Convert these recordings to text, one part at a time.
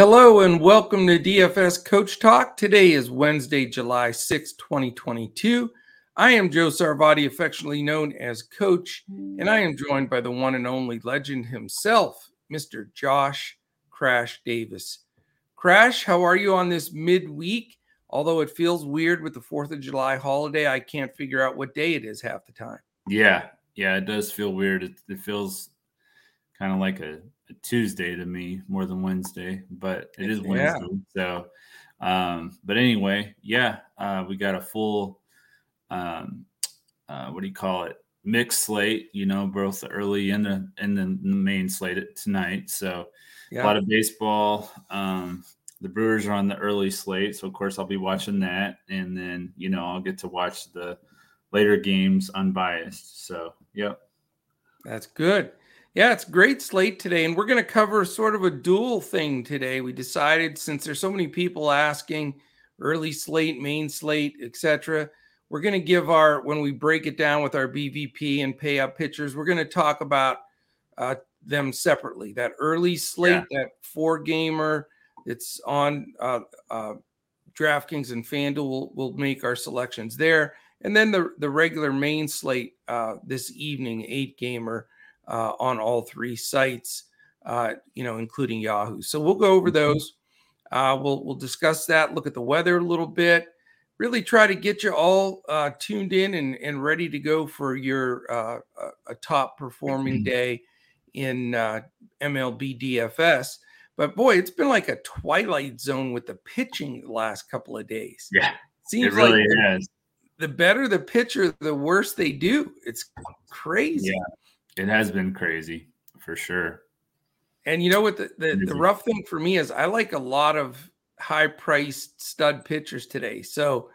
Hello and welcome to DFS Coach Talk. Today is Wednesday, July 6, 2022. I am Joe Sarvati, affectionately known as Coach, and I am joined by the one and only legend himself, Mr. Josh Crash Davis. Crash, how are you on this midweek? Although it feels weird with the 4th of July holiday, I can't figure out what day it is half the time. Yeah, yeah, it does feel weird. It, it feels kind of like a, a, Tuesday to me more than Wednesday, but it is Wednesday. Yeah. So, um, but anyway, yeah, uh, we got a full, um, uh, what do you call it? Mixed slate, you know, both early in the in the main slate tonight. So, yeah. a lot of baseball. Um, the Brewers are on the early slate, so of course I'll be watching that, and then you know I'll get to watch the later games unbiased. So, yep. That's good. Yeah, it's great slate today, and we're going to cover sort of a dual thing today. We decided since there's so many people asking early slate, main slate, etc., we're going to give our when we break it down with our BVP and pay up pitchers, we're going to talk about uh, them separately. That early slate, yeah. that four gamer, it's on uh, uh, DraftKings and FanDuel. We'll, we'll make our selections there, and then the the regular main slate uh, this evening, eight gamer uh, on all three sites, uh, you know, including Yahoo. So we'll go over mm-hmm. those. Uh, we'll we'll discuss that. Look at the weather a little bit. Really try to get you all uh, tuned in and, and ready to go for your uh, a top performing mm-hmm. day in uh, MLB DFS. But boy, it's been like a twilight zone with the pitching the last couple of days. Yeah, seems it really like is. The better the pitcher, the worse they do. It's crazy. Yeah. It has been crazy for sure. And you know what the, the, the rough thing for me is I like a lot of high priced stud pitchers today. So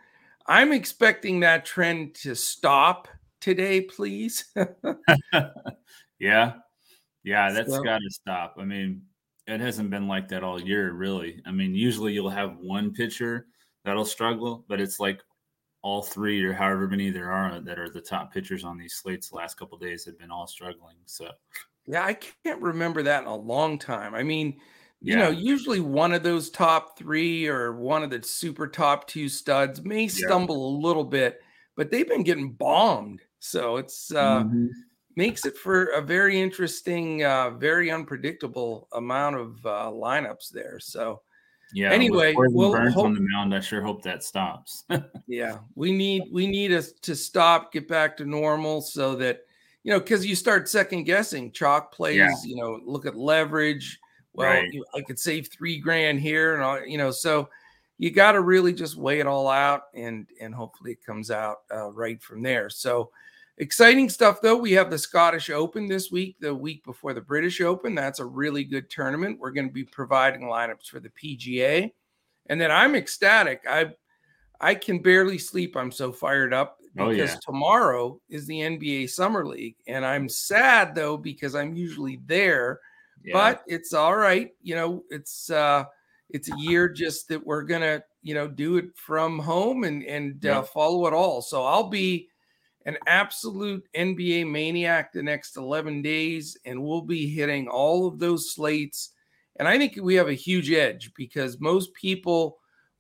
I'm expecting that trend to stop today, please. yeah. Yeah, that's so, got to stop. I mean, it hasn't been like that all year, really. I mean, usually you'll have one pitcher that'll struggle, but it's like all three or however many there are that are the top pitchers on these slates the last couple days have been all struggling. So yeah, I can't remember that in a long time. I mean, you yeah. know, usually one of those top three or one of the super top two studs may stumble yeah. a little bit, but they've been getting bombed. So it's uh mm-hmm. makes it for a very interesting, uh, very unpredictable amount of uh, lineups there. So yeah. Anyway, we'll hope, on the mound. I sure hope that stops. yeah, we need we need us to stop, get back to normal, so that you know, because you start second guessing chalk plays. Yeah. You know, look at leverage. Well, right. you, I could save three grand here, and all, you know, so you got to really just weigh it all out, and and hopefully it comes out uh, right from there. So Exciting stuff, though. We have the Scottish Open this week, the week before the British Open. That's a really good tournament. We're going to be providing lineups for the PGA. And then I'm ecstatic. I I can barely sleep. I'm so fired up because oh, yeah. tomorrow is the NBA Summer League. And I'm sad though, because I'm usually there. Yeah. But it's all right. You know, it's uh it's a year just that we're gonna, you know, do it from home and and uh, follow it all. So I'll be an absolute NBA maniac the next 11 days, and we'll be hitting all of those slates. And I think we have a huge edge because most people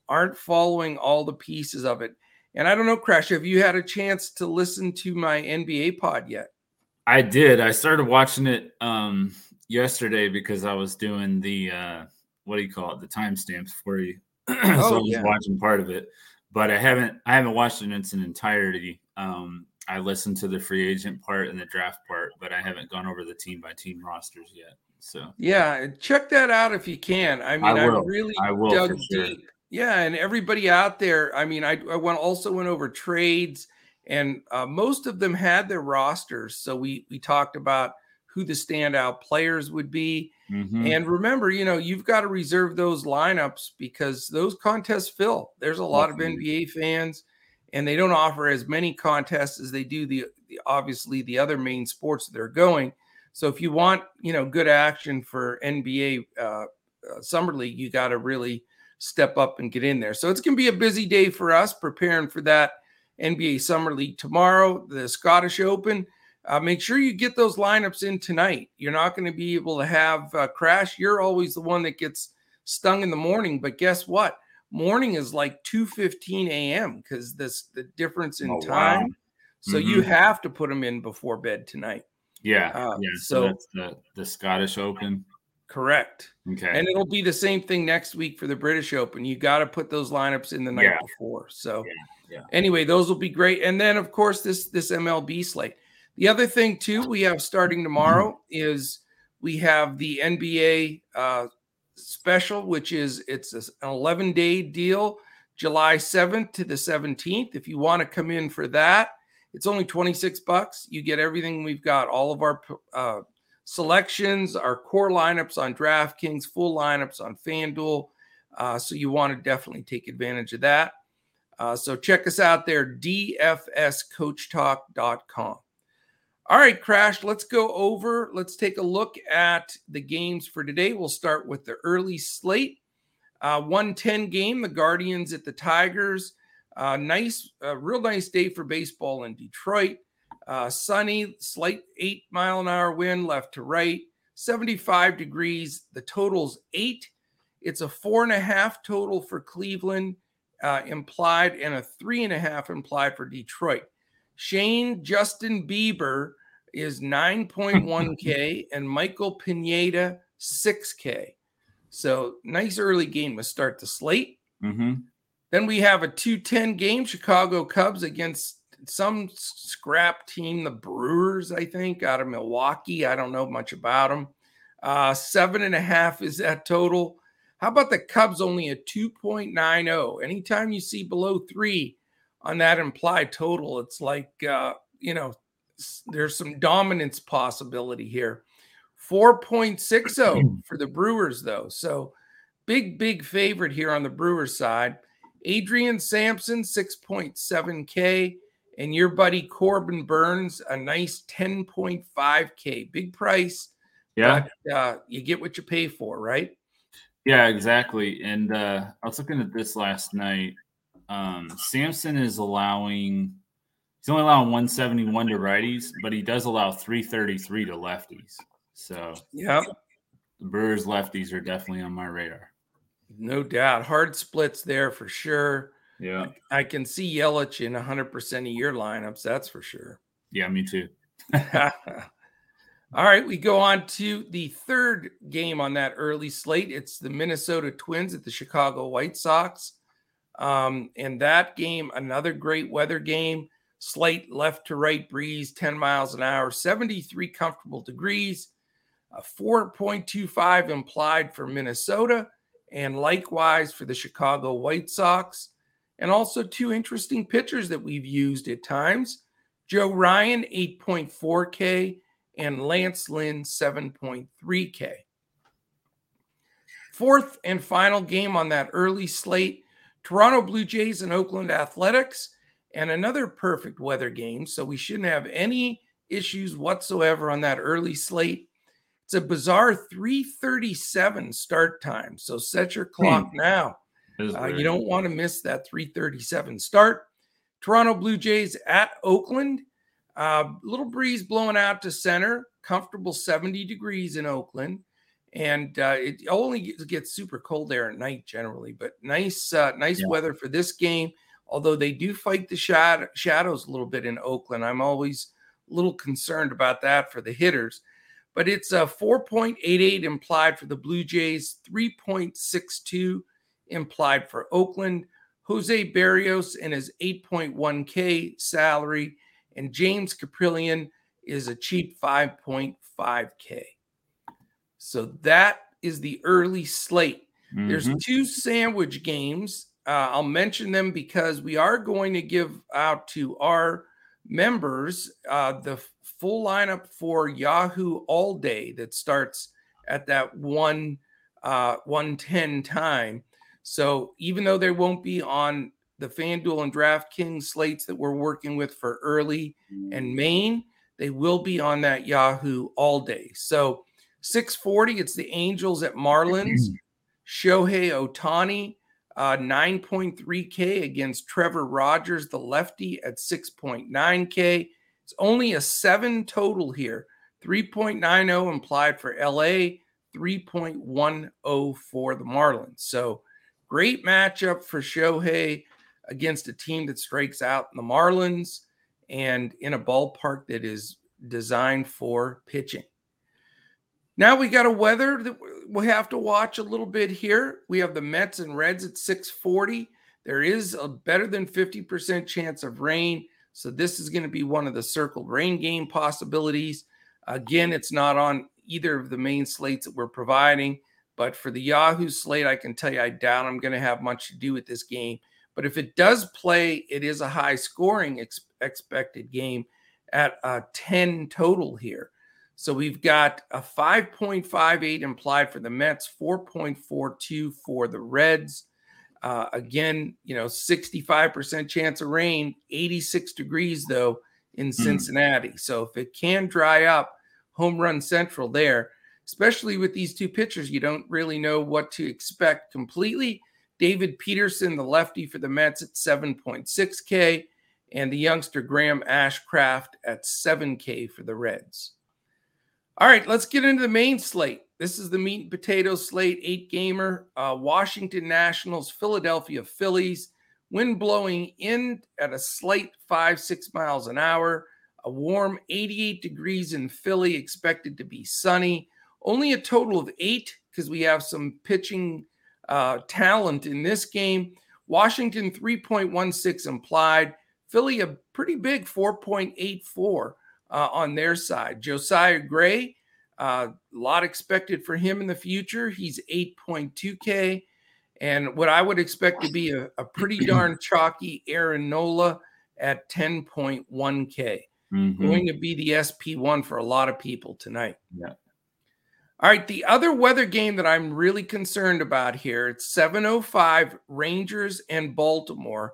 aren't following all the pieces of it. And I don't know, Crash, have you had a chance to listen to my NBA pod yet? I did. I started watching it um, yesterday because I was doing the uh, what do you call it, the timestamps for you. so oh, I was yeah. watching part of it, but I haven't I haven't watched it in its entirety. Um, I listened to the free agent part and the draft part, but I haven't gone over the team by team rosters yet. So yeah, check that out if you can. I mean, I, I really I will dug sure. deep. Yeah, and everybody out there. I mean, I, I went also went over trades, and uh, most of them had their rosters. So we we talked about who the standout players would be. Mm-hmm. And remember, you know, you've got to reserve those lineups because those contests fill. There's a lot Definitely. of NBA fans and they don't offer as many contests as they do the, the obviously the other main sports that they're going. So if you want, you know, good action for NBA uh, uh, summer league, you got to really step up and get in there. So it's going to be a busy day for us preparing for that NBA summer league tomorrow, the Scottish Open. Uh, make sure you get those lineups in tonight. You're not going to be able to have uh, crash. You're always the one that gets stung in the morning. But guess what? Morning is like 2 15 a.m. because this the difference in oh, time. Wow. So mm-hmm. you have to put them in before bed tonight. Yeah. Uh, yeah. So, so, that's the, the Scottish Open. Correct. Okay. And it'll be the same thing next week for the British Open. You got to put those lineups in the night yeah. before. So yeah. yeah. anyway, those will be great. And then of course this this MLB slate. The other thing too we have starting tomorrow mm-hmm. is we have the NBA uh, special, which is it's an 11 day deal, July 7th to the 17th. If you want to come in for that, it's only 26 bucks. You get everything we've got, all of our uh, selections, our core lineups on DraftKings, full lineups on FanDuel. Uh, so you want to definitely take advantage of that. Uh, so check us out there, dfscoachtalk.com. All right, Crash, let's go over. Let's take a look at the games for today. We'll start with the early slate. Uh, 110 game, the Guardians at the Tigers. Uh, nice, uh, real nice day for baseball in Detroit. Uh, sunny, slight eight mile an hour wind left to right, 75 degrees. The total's eight. It's a four and a half total for Cleveland uh, implied and a three and a half implied for Detroit. Shane Justin Bieber is 9.1K and Michael Pineda 6K. So nice early game to start the slate. Mm-hmm. Then we have a 210 game, Chicago Cubs against some scrap team, the Brewers, I think, out of Milwaukee. I don't know much about them. Uh, seven and a half is that total. How about the Cubs only a 2.90? Anytime you see below three on that implied total, it's like, uh, you know, there's some dominance possibility here. 4.60 for the Brewers, though. So big, big favorite here on the Brewers side. Adrian Sampson, 6.7K and your buddy Corbin Burnes, a nice 10.5k big price yeah but, uh, you get what you pay for right yeah exactly and uh, i was looking at this last night um, sampson is allowing he's only allowing 171 to righties but he does allow 333 to lefties so yeah the brewers lefties are definitely on my radar no doubt hard splits there for sure yeah. I, I can see Yelich in 100% of your lineups. That's for sure. Yeah, me too. All right, we go on to the third game on that early slate. It's the Minnesota Twins at the Chicago White Sox. Um, and that game, another great weather game. Slight left to right breeze, 10 miles an hour, 73 comfortable degrees, a 4.25 implied for Minnesota, and likewise for the Chicago White Sox and also two interesting pitchers that we've used at times Joe Ryan, 8.4K, and Lance Lynn, 7.3K. Fourth and final game on that early slate Toronto Blue Jays and Oakland Athletics, and another perfect weather game. So we shouldn't have any issues whatsoever on that early slate. It's a bizarre 337 start time. So set your clock hmm. now. Uh, you don't want to miss that 337 start. Toronto Blue Jays at Oakland. Uh, little breeze blowing out to center, comfortable 70 degrees in Oakland. And uh, it only gets super cold there at night generally, but nice, uh, nice yeah. weather for this game. Although they do fight the shad- shadows a little bit in Oakland, I'm always a little concerned about that for the hitters. But it's a 4.88 implied for the Blue Jays, 3.62 implied for Oakland. Jose Berrios and his 8.1K salary, and James Kaprielian is a cheap 5.5K. So that is the early slate. Mm-hmm. There's two sandwich games. Uh, I'll mention them because we are going to give out to our members uh, the full lineup for Yahoo All Day that starts at that one uh, 110 time. So even though they won't be on the FanDuel and DraftKings slates that we're working with for early and main, they will be on that Yahoo all day. So 640, it's the Angels at Marlins. Shohei Ohtani, uh, 9.3K against Trevor Rogers, the lefty, at 6.9K. It's only a seven total here. 3.90 implied for LA, 3.10 for the Marlins. So great matchup for Shohei against a team that strikes out in the Marlins and in a ballpark that is designed for pitching. Now we got a weather that we have to watch a little bit here. We have the Mets and Reds at 640. There is a better than 50% chance of rain. So this is going to be one of the circled rain game possibilities. Again, it's not on either of the main slates that we're providing. But for the Yahoo slate, I can tell you I doubt I'm going to have much to do with this game. But if it does play, it is a high scoring ex- expected game at a 10 total here. So we've got a 5.58 implied for the Mets, 4.42 for the Reds. Uh, again, you know, 65% chance of rain, 86 degrees though in hmm. Cincinnati. Mm. So if it can dry up, home run central there, especially with these two pitchers, you don't really know what to expect completely. David Peterson, the lefty for the Mets at 7.6K, and the youngster Graham Ashcraft at 7K for the Reds. All right, let's get into the main slate. This is the meat and potatoes slate, eight gamer, uh, Washington Nationals, Philadelphia Phillies, wind blowing in at a slight five, six miles an hour, a warm 88 degrees in Philly, expected to be sunny. Only a total of eight because we have some pitching uh, talent in this game. Washington 3.16 implied. Philly a pretty big 4.84 uh, on their side. Josiah Gray, a uh, lot expected for him in the future. He's 8.2K. And what I would expect to be a, a pretty darn chalky Aaron Nola at 10.1K. Mm-hmm. Going to be the SP1 for a lot of people tonight. Yeah. All right, the other weather game that I'm really concerned about here, it's 705 Rangers and Baltimore.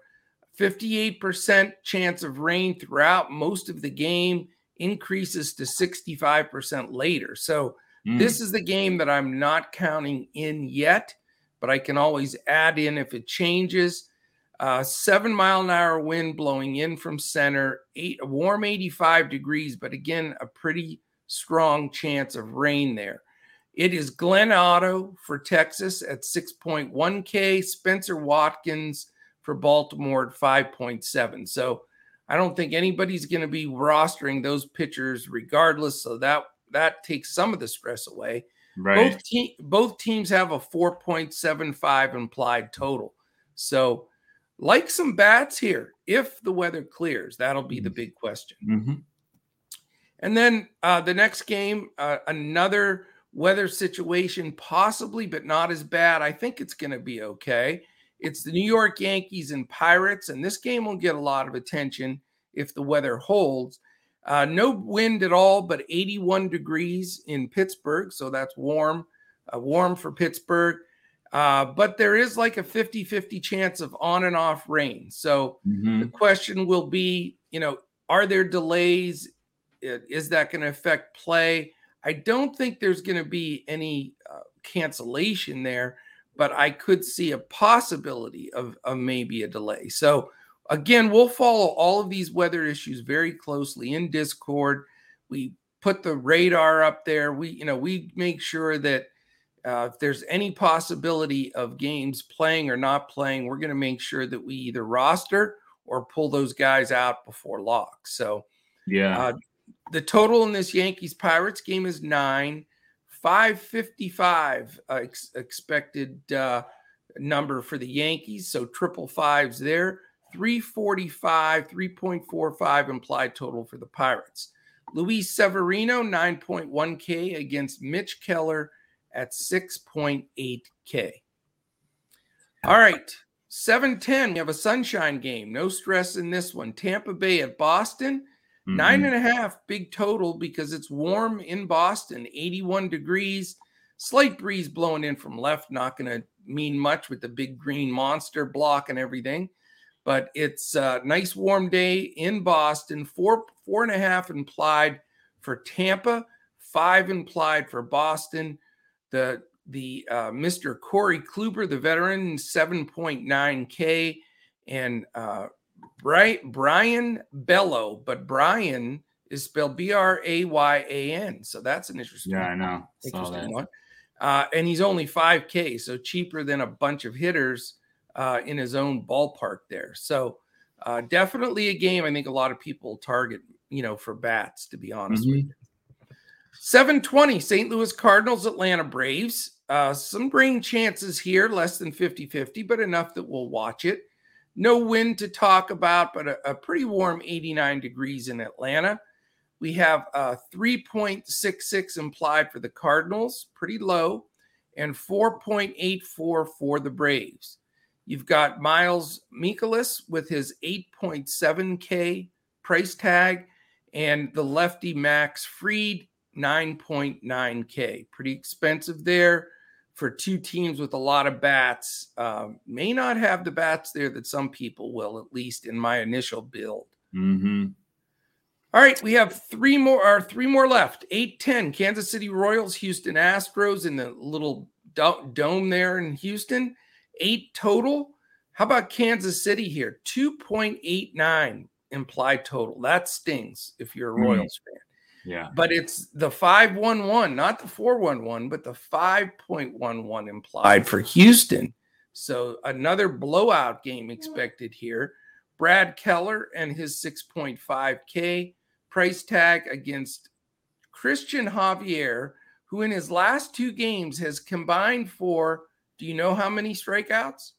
58% chance of rain throughout most of the game increases to 65% later. So mm. this is the game that I'm not counting in yet, but I can always add in if it changes. Uh, seven mile an hour wind blowing in from center, eight, a warm 85 degrees, but again, a pretty strong chance of rain there. It is Glenn Otto for Texas at 6.1K, Spenser Watkins for Baltimore at 5.7. So I don't think anybody's going to be rostering those pitchers regardless. So that that takes some of the stress away. Right. Both, te- both teams have a 4.75 implied total. So like some bats here if the weather clears. That'll be the mm-hmm. big question. Mm-hmm. And then uh, the next game, uh, another weather situation, possibly, but not as bad. I think it's going to be okay. It's the New York Yankees and Pirates, and this game will get a lot of attention if the weather holds. Uh, no wind at all, but 81 degrees in Pittsburgh, so that's warm, uh, warm for Pittsburgh. Uh, but there is like a 50 50 chance of on and off rain. So mm-hmm. the question will be, you know, are there delays? Is that going to affect play? I don't think there's going to be any uh, cancellation there, but I could see a possibility of, of maybe a delay. So, again, we'll follow all of these weather issues very closely in Discord. We put the radar up there. We, you know, we make sure that uh, if there's any possibility of games playing or not playing, we're going to make sure that we either roster or pull those guys out before lock. So, yeah, uh, the total in this Yankees Pirates game is nine. 555 uh, ex- expected uh, number for the Yankees. So triple fives there. 345, 3.45 implied total for the Pirates. Luis Severino, 9.1K against Mitch Keller at 6.8K. All right. 710, we have a sunshine game. No stress in this one. Tampa Bay at Boston. Mm-hmm. Nine and a half, big total because it's warm in Boston, 81 degrees. Slight breeze blowing in from left, not going to mean much with the big green monster block and everything. But it's a nice warm day in Boston. Four, four and a half implied for Tampa, five implied for Boston. The the uh, Mr. Corey Kluber, the veteran, 7.9K, and uh, Brian, Brayan Bello, but Brian is spelled B R A Y A N. So that's an interesting. Yeah, I know. Interesting one. Uh, and he's only 5K, so cheaper than a bunch of hitters uh, in his own ballpark there. So uh, definitely a game I think a lot of people target, you know, for bats, to be honest mm-hmm. with you. 720, St. Louis Cardinals, Atlanta Braves. Uh, some rain chances here, less than 50 50, but enough that we'll watch it. No wind to talk about, but a, a pretty warm 89 degrees in Atlanta. We have uh, a 3.66 implied for the Cardinals, pretty low, and 4.84 for the Braves. You've got Miles Mikolas with his 8.7K price tag, and the lefty Max Fried 9.9K. Pretty expensive there for two teams with a lot of bats. Um, may not have the bats there that some people will, at least in my initial build. Mm-hmm. All right, we have three more or three more left. 8-10, Kansas City Royals, Houston Astros in the little dome there in Houston. Eight total. How about Kansas City here? 2.89 implied total. That stings if you're a hmm. Royals mm. fan. Yeah. But it's the 511, not the 411, but the 5.11 implied for Houston. So another blowout game expected here. Brad Keller and his 6.5K price tag against Cristian Javier, who in his last two games has combined for, do you know how many strikeouts?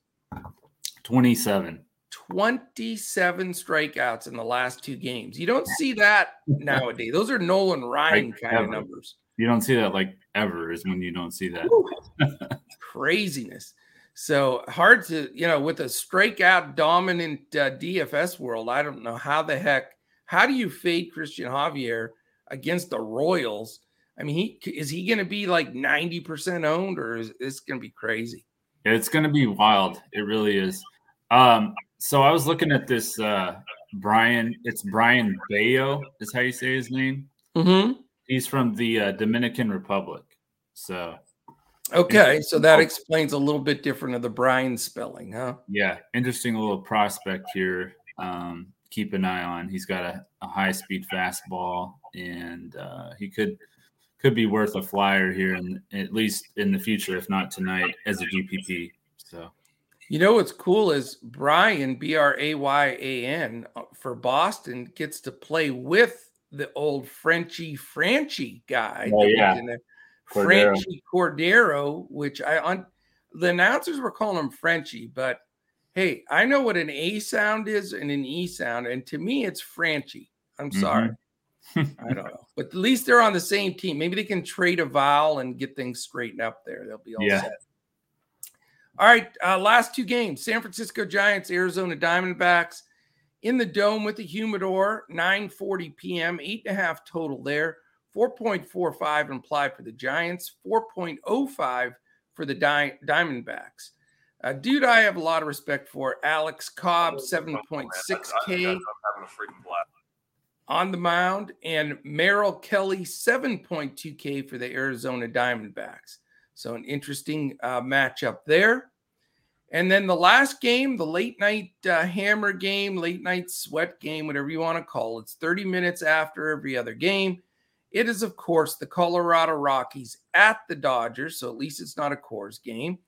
27. 27 strikeouts in the last two games. You don't see that nowadays. Those are Nolan Ryan like kind ever. of numbers. You don't see that like ever is when you don't see that. Craziness. So hard to, you know, with a strikeout dominant uh, DFS world, I don't know how the heck, how do you fade Cristian Javier against the Royals? I mean, he is he going to be like 90% owned or is this going to be crazy? It's going to be wild. It really is. Um, so I was looking at this uh Brayan, it's Brian Bayo is how you say his name. Mm-hmm. He's from the uh, Dominican Republic. So okay, so that explains a little bit different of the Brian spelling, huh? Yeah, interesting little prospect here. Um, keep an eye on. He's got a, a high speed fastball, and uh, he could could be worth a flyer here, and at least in the future, if not tonight, as a GPP. So you know what's cool is Brian B R A Y A N uh, for Boston gets to play with the old Frenchy Franchy guy. Oh yeah, Cordero. Franchy Cordero, which I on the announcers were calling him Frenchy, but hey, I know what an A sound is and an E sound, and to me it's Franchy. I'm mm-hmm. sorry. I don't know, but at least they're on the same team. Maybe they can trade a vowel and get things straightened up there. They'll be all yeah. set. All right, uh, last two games San Francisco Giants, Arizona Diamondbacks in the dome with the humidor, 9:40 p.m., eight and a half total there, 4.45 implied for the Giants, 4.05 for the Di- Diamondbacks. Uh, dude, I have a lot of respect for Alex Cobb, 7.6K on the mound, and Merrill Kelly, 7.2K for the Arizona Diamondbacks. So an interesting uh, matchup there. And then the last game, the late night uh, hammer game, late night sweat game, whatever you want to call it. It's 30 minutes after every other game. It is, of course, the Colorado Rockies at the Dodgers. So at least it's not a Coors game.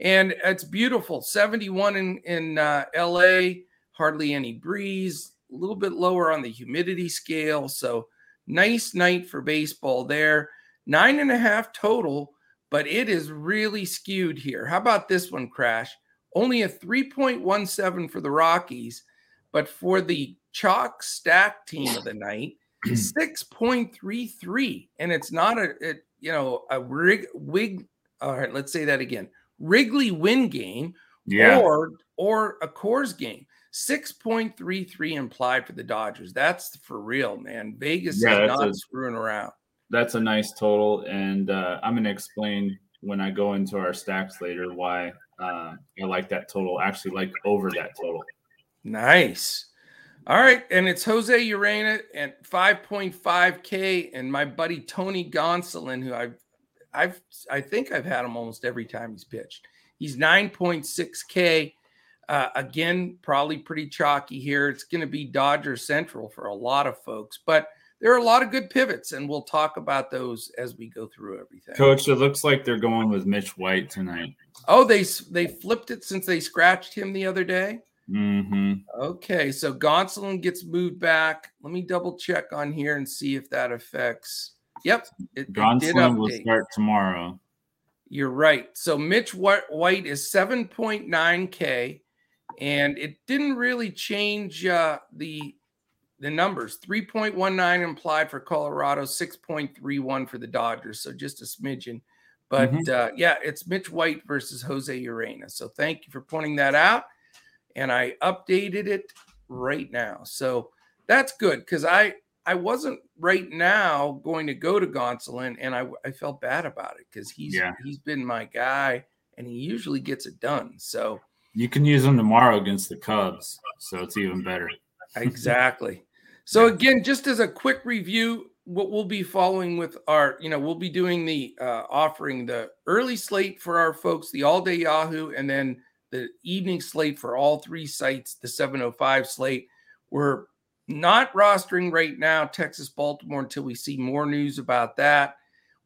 And it's beautiful 71 in, in uh, LA, hardly any breeze, a little bit lower on the humidity scale. So nice night for baseball there. Nine and a half total but it is really skewed here. How about this one, Crash? Only a 3.17 for the Rockies, but for the chalk stack team of the night, 6.33. And it's not a, it, you know, a rig, wig. All right, let's say that again. Wrigley win game yeah. or or a Coors game. 6.33 implied for the Dodgers. That's for real, man. Vegas yeah, is not a, screwing around that's a nice total, and uh, I'm going to explain when I go into our stacks later why uh, I like that total. Actually, like over that total. Nice. All right, and it's Jose Urena at 5.5K, and my buddy Tony Gonsolin, who I've, I've, I think I've had him almost every time he's pitched. He's 9.6K. Uh, again, probably pretty chalky here. It's going to be Dodger Central for a lot of folks, but there are a lot of good pivots, and we'll talk about those as we go through everything. Coach, it looks like they're going with Mitch White tonight. Oh, they they flipped it since they scratched him the other day. Mm-hmm. Okay, so Gonsolin gets moved back. Let me double check on here and see if that affects. Yep, it, Gonsolin it will start tomorrow. You're right. So Mitch White is 7.9k, and it didn't really change uh, the the numbers 3.19 implied for Colorado, 6.31 for the Dodgers. So just a smidgen. But mm-hmm. uh, yeah, it's Mitch White versus Jose Urena. So thank you for pointing that out. And I updated it right now. So that's good because I I wasn't right now going to go to Gonsolin and I, I felt bad about it because he's yeah. he's been my guy and he usually gets it done. So you can use him tomorrow against the Cubs. So it's even better. exactly. So again, just as a quick review, what we'll be following with our, you know, we'll be doing the uh, offering the early slate for our folks, the all day Yahoo, and then the evening slate for all three sites, the 705 slate. We're not rostering right now Texas Baltimore until we see more news about that.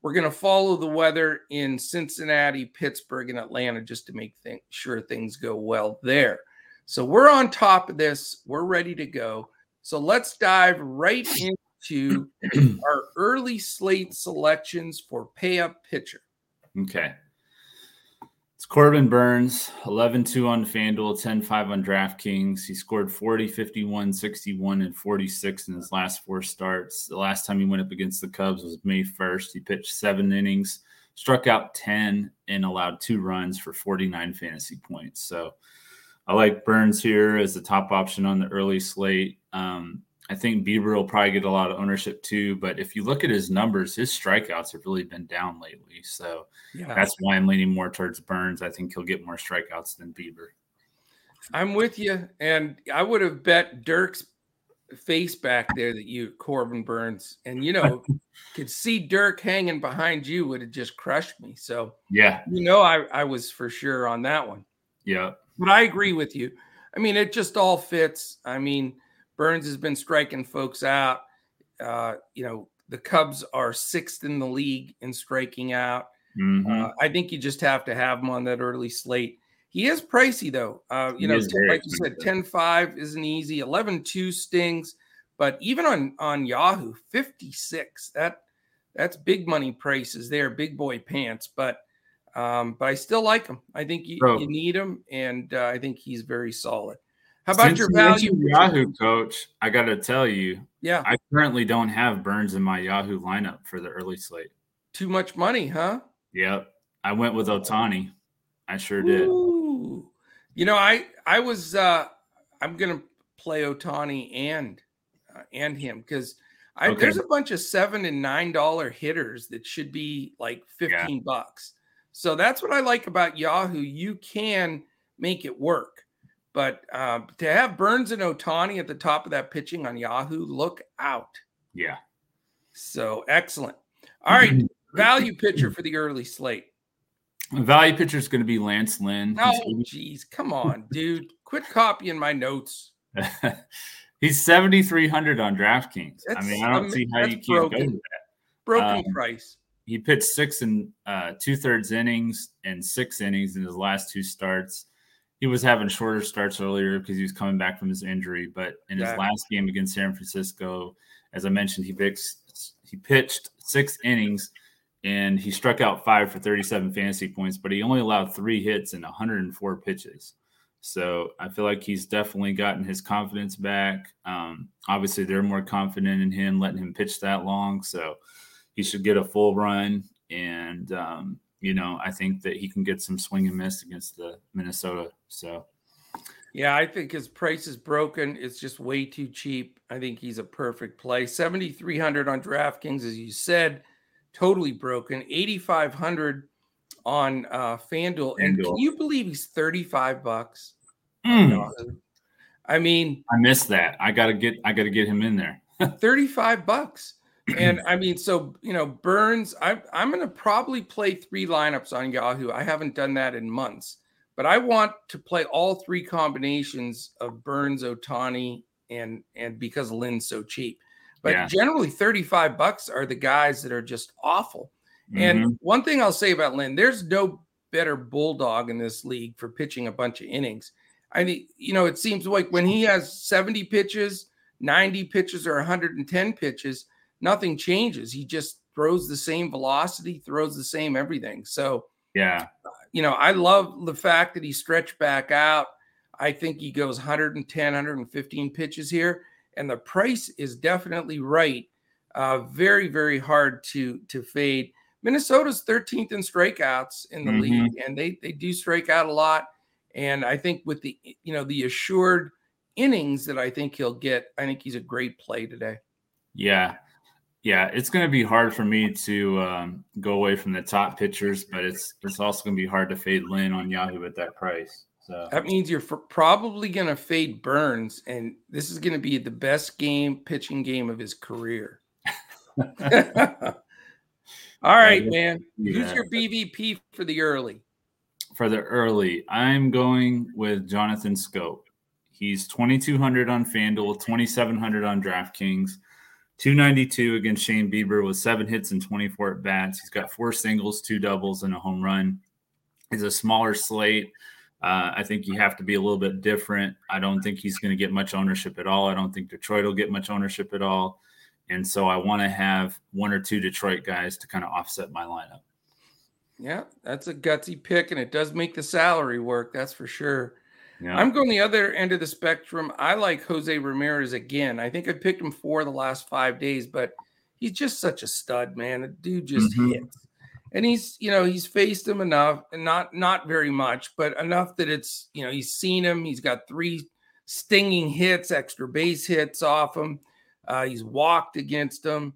We're going to follow the weather in Cincinnati, Pittsburgh, and Atlanta just to make th- sure things go well there. So we're on top of this. We're ready to go. So let's dive right into our early slate selections for pay up pitcher. Okay. It's Corbin Burnes, 11 2 on FanDuel, 10 5 on DraftKings. He scored 40, 51, 61, and 46 in his last four starts. The last time he went up against the Cubs was May 1st. He pitched seven innings, struck out 10, and allowed two runs for 49 fantasy points. So I like Burnes here as the top option on the early slate. Um, I think Bieber will probably get a lot of ownership too. But if you look at his numbers, his strikeouts have really been down lately. So yeah. that's why I'm leaning more towards Burnes. I think he'll get more strikeouts than Bieber. I'm with you. And I would have bet Dirk's face back there that you, Corbin Burnes, and you know, could see Dirk hanging behind you would have just crushed me. So yeah, you know, I, I was for sure on that one. Yeah. But I agree with you. I mean, it just all fits. I mean, Burnes has been striking folks out. Uh, you know, the Cubs are sixth in the league in striking out. Mm-hmm. Uh, I think you just have to have him on that early slate. He is pricey though. Uh, you he know, like you said, 10-5 isn't easy. 11-2 stings, but even on on Yahoo, 56. That that's big money prices there, big boy pants. But um, but I still like him. I think you, you need him, and uh, I think he's very solid. How about Since your value Yahoo coach? I got to tell you, yeah, I currently don't have Burnes in my Yahoo lineup for the early slate. Too much money, huh? Yep, I went with Ohtani. I sure did. Ooh. You know, I I was uh I'm gonna play Ohtani and uh, and him because I okay. there's a bunch of seven and nine dollar hitters that should be like fifteen yeah. bucks. So that's what I like about Yahoo. You can make it work. But uh, to have Burnes and Ohtani at the top of that pitching on Yahoo, look out. Yeah. So excellent. All right. value pitcher for the early slate. Value pitcher is going to be Lance Lynn. Oh, geez. Come on, dude. Quit copying my notes. He's 7,300 on DraftKings. That's, I mean, I don't um, see how you can't broken. go to that. Broken um, price he pitched six and uh, two thirds innings and six innings in his last two starts. He was having shorter starts earlier because he was coming back from his injury. But in his last game against San Francisco, as I mentioned, he pitched, he pitched six innings and he struck out five for 37 fantasy points, but he only allowed three hits and 104 pitches. So I feel like he's definitely gotten his confidence back. Um, obviously, they're more confident in him letting him pitch that long. So he should get a full run. And, um, you know, I think that he can get some swing and miss against the Minnesota. So, yeah, I think his price is broken. It's just way too cheap. I think he's a perfect play. 7,300 on DraftKings, as you said, totally broken. 8,500 on uh, FanDuel. And can you believe he's 35 bucks? Mm. I mean, I missed that. I got to get, I got to get him in there. 35 bucks and I mean, so you know, Burnes, I, I'm going to probably play three lineups on Yahoo. I haven't done that in months, but I want to play all three combinations of Burns, Ohtani, and and because Lynn's so cheap, But yeah. generally, 35 bucks are the guys that are just awful. Mm-hmm. And one thing I'll say about Lynn, there's no better bulldog in this league for pitching a bunch of innings. I mean, you know, it seems like when he has 70 pitches, 90 pitches, or 110 pitches, nothing changes. He just throws the same velocity, throws the same everything. So, yeah, you know, I love the fact that he stretched back out. I think he goes 110, 115 pitches here, and the price is definitely right. Uh, very, very hard to to fade. Minnesota's 13th in strikeouts in the mm-hmm. league, and they they do strike out a lot. And I think with the you know the assured innings that I think he'll get, I think he's a great play today. Yeah, yeah, it's going to be hard for me to um, go away from the top pitchers, but it's it's also going to be hard to fade Lynn on Yahoo at that price. So that means you're probably going to fade Burnes, and this is going to be the best game pitching game of his career. All right, man. Who's your BVP for the early? For the early, I'm going with Jonathan Schoop. He's 2,200 on FanDuel, 2,700 on DraftKings, 292 against Shane Bieber with seven hits and 24 at bats. He's got four singles, two doubles, and a home run. He's a smaller slate. Uh, I think you have to be a little bit different. I don't think he's going to get much ownership at all. I don't think Detroit will get much ownership at all. And so I want to have one or two Detroit guys to kind of offset my lineup. Yeah, that's a gutsy pick, and it does make the salary work. That's for sure. Yeah. I'm going the other end of the spectrum. I like Jose Ramirez again. I think I picked him for the last five days, but he's just such a stud, man. The dude just mm-hmm. hits. And he's, you know, he's faced him enough, and not not very much, but enough that it's, you know, he's seen him. He's got three stinging hits, extra base hits off him. Uh, he's walked against him.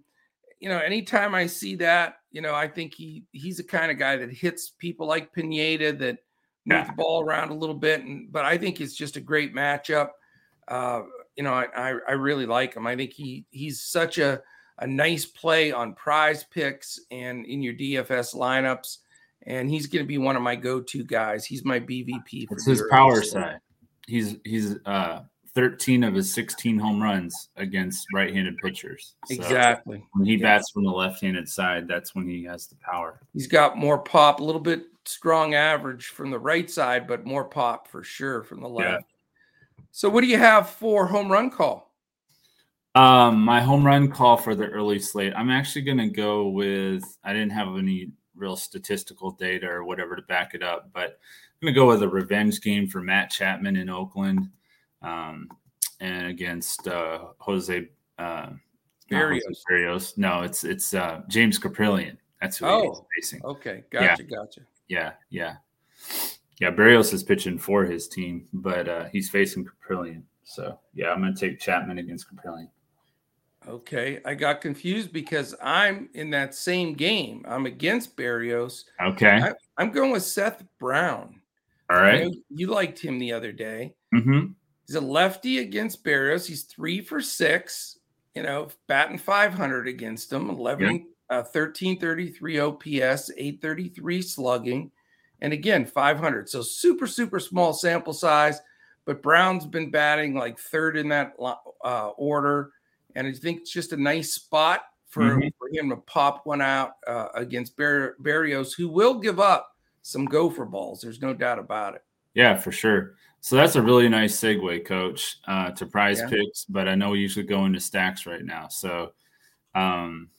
You know, anytime I see that, you know, I think he he's the kind of guy that hits people like Pineda that move yeah. the ball around a little bit. And but I think it's just a great matchup. Uh, you know, I, I, I really like him. I think he he's such a a nice play on prize picks and in your DFS lineups. And he's going to be one of my go-to guys. He's my BVP. For it's his power side. He's he's uh 13 of his 16 home runs against right-handed pitchers. So exactly. When he bats from the left-handed side, that's when he has the power. He's got more pop, a little bit strong average from the right side, but more pop for sure from the left. Yeah. So what do you have for home run call? Um, my home run call for the early slate. I'm actually going to go with. I didn't have any real statistical data or whatever to back it up, but I'm going to go with a revenge game for Matt Chapman in Oakland um, and against uh, Jose uh, Berrios. Berrios. No, it's it's uh, James Kaprielian. That's who oh, he's facing. Okay, gotcha, yeah. gotcha. Yeah, yeah, yeah. Berrios is pitching for his team, but uh, he's facing Kaprielian. So yeah, I'm going to take Chapman against Kaprielian. Okay, I got confused because I'm in that same game. I'm against Berrios. Okay, I, am going with Seth Brown. All right, you liked him the other day. Mm-hmm. He's a lefty against Berrios. He's three for six, you know, batting 500 against him, 11, yeah. Uh, 1333 OPS, 833 slugging, and again, 500. So super, super small sample size. But Brown's been batting like third in that uh, order. And I think it's just a nice spot for, mm-hmm. for him to pop one out uh, against Bar- Berrios, who will give up some gopher balls. There's no doubt about it. Yeah, for sure. So that's a really nice segue, Coach, uh, to prize yeah. picks. But I know we usually go into stacks right now. So, um,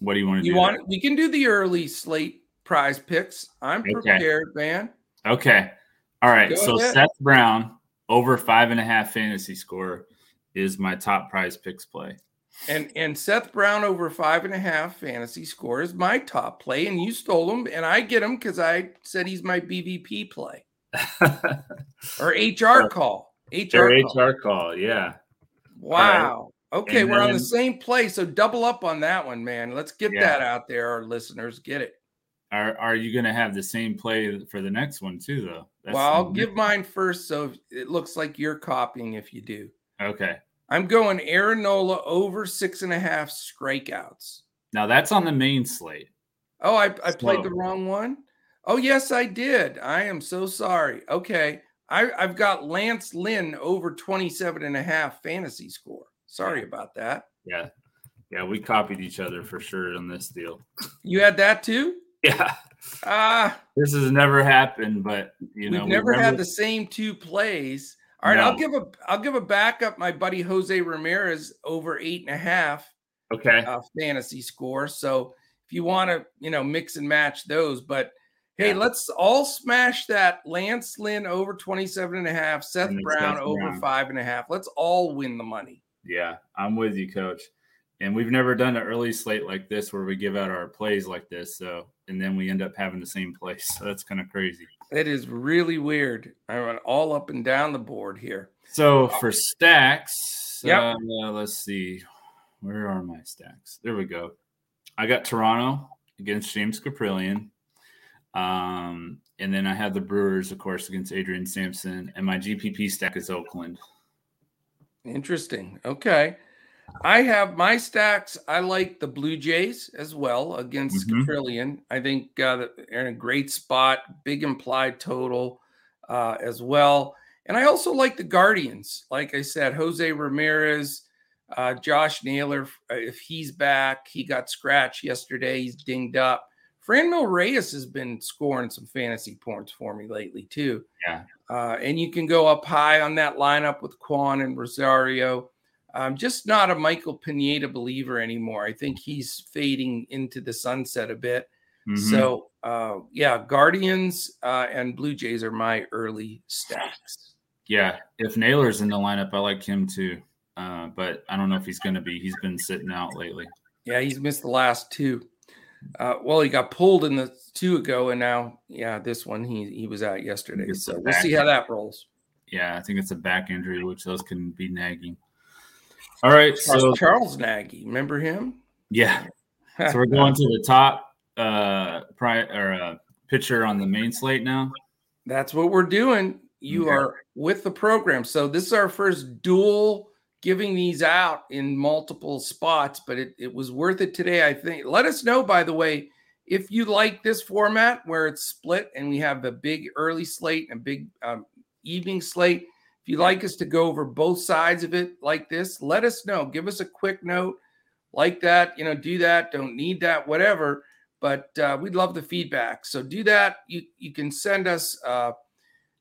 what do you want to do? you do? Want we can do the early slate prize picks. I'm okay. prepared, man. Okay. All right. Go so ahead. Seth Brown over five and a half fantasy score is my top prize picks play. And and Seth Brown over five and a half fantasy score is my top play, and you stole him, and I get him because I said he's my BVP play. or HR call. HR call. HR call. Yeah. Wow. Okay, and we're then, on the same play. So double up on that one, man. Let's get yeah. that out there. Our listeners get it. Are Are you going to have the same play for the next one too, though? That's well, I'll give mine first, so it looks like you're copying if you do. Okay. I'm going Aaron Nola over six and a half strikeouts. Now that's on the main slate. Oh, I, I played the wrong one. Oh, yes, I did. I am so sorry. Okay. I, I've got Lance Lynn over 27 and a half fantasy score. Sorry about that. Yeah. Yeah, we copied each other for sure on this deal. You had that too? Yeah. Ah, this has never happened, but you know, we've never had the same two plays. All right, no. I'll give a I'll give a backup. My buddy Jose Ramirez over eight and a half. Okay. Uh, fantasy score. So if you want to, you know, mix and match those, but hey, yeah. let's all smash that Lance Lynn over 27 and a half, Seth Brown over five and a half. Let's all win the money. Yeah, I'm with you, coach. And we've never done an early slate like this where we give out our plays like this. So, and then we end up having the same place. So that's kind of crazy. It is really weird. I went all up and down the board here. So for stacks, yeah, uh, let's see. Where are my stacks? There we go. I got Toronto against James Kaprielian. Um, and then I have the Brewers, of course, against Adrian Sampson. And my GPP stack is Oakland. Interesting. Okay. I have my stacks. I like the Blue Jays as well against mm I think uh, they're in a great spot, big implied total uh, as well. And I also like the Guardians. Like I said, Jose Ramirez, uh, Josh Naylor, if he's back, he got scratched yesterday. He's dinged up. Franmil Reyes has been scoring some fantasy points for me lately too. Yeah, uh, and you can go up high on that lineup with Kwan and Rosario. I'm just not a Michael Pineda believer anymore. I think he's fading into the sunset a bit. Mm-hmm. So, uh, yeah, Guardians uh, and Blue Jays are my early stacks. Yeah, if Naylor's in the lineup, I like him too. Uh, but I don't know if he's going to be. He's been sitting out lately. Yeah, he's missed the last two. Uh, well, he got pulled in the two ago, and now, yeah, this one he he was out yesterday. So we'll see how that rolls. Yeah, I think it's a back injury, which those can be nagging. All right, Charles, so Charles Nagy, remember him? Yeah. so we're going to the top uh pri- or uh, pitcher on the main slate now. That's what we're doing. You okay. are with the program. So this is our first dual giving these out in multiple spots, but it, it was worth it today, I think. Let us know, by the way, if you like this format where it's split and we have a big early slate and a big um, evening slate if you'd like us to go over both sides of it like this, let us know. Give us a quick note like that. You know, do that. Don't need that, whatever. But uh, we'd love the feedback. So do that. You you can send us uh,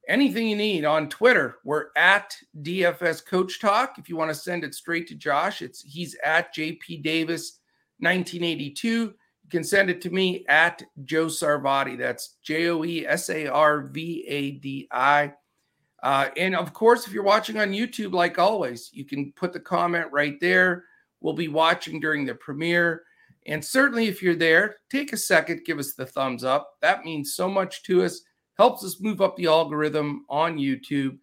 anything you need on Twitter. We're at DFS Coach Talk. If you want to send it straight to Josh, it's he's at JP Davis 1982. You can send it to me at Joe Sarvadi. That's J O E S A R V A D I. Uh, and of course, if you're watching on YouTube, like always, you can put the comment right there. We'll be watching during the premiere. And certainly, if you're there, take a second, give us the thumbs up. That means so much to us, helps us move up the algorithm on YouTube.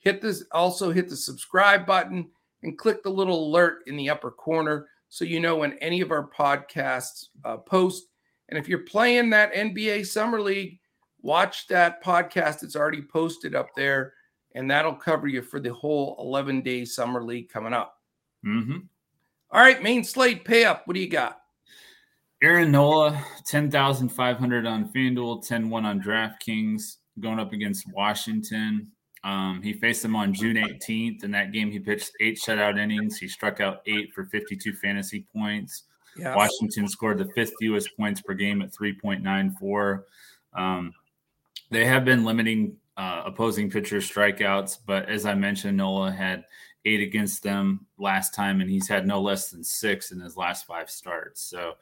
Hit this, also hit the subscribe button and click the little alert in the upper corner so you know when any of our podcasts uh, post. And if you're playing that NBA Summer League, watch that podcast. It's already posted up there and that'll cover you for the whole 11 day summer league coming up. Mm-hmm. All right, main slate pay up. What do you got? Aaron Nola, 10,500 on FanDuel, 10 1 on DraftKings, going up against Washington. Um, he faced them on June 18th. In that game, he pitched eight shutout innings. He struck out eight for 52 fantasy points. Yes. Washington scored the fifth fewest points per game at 3.94. Um, they have been limiting uh, opposing pitcher strikeouts. But as I mentioned, Nola had eight against them last time, and he's had no less than six in his last five starts. So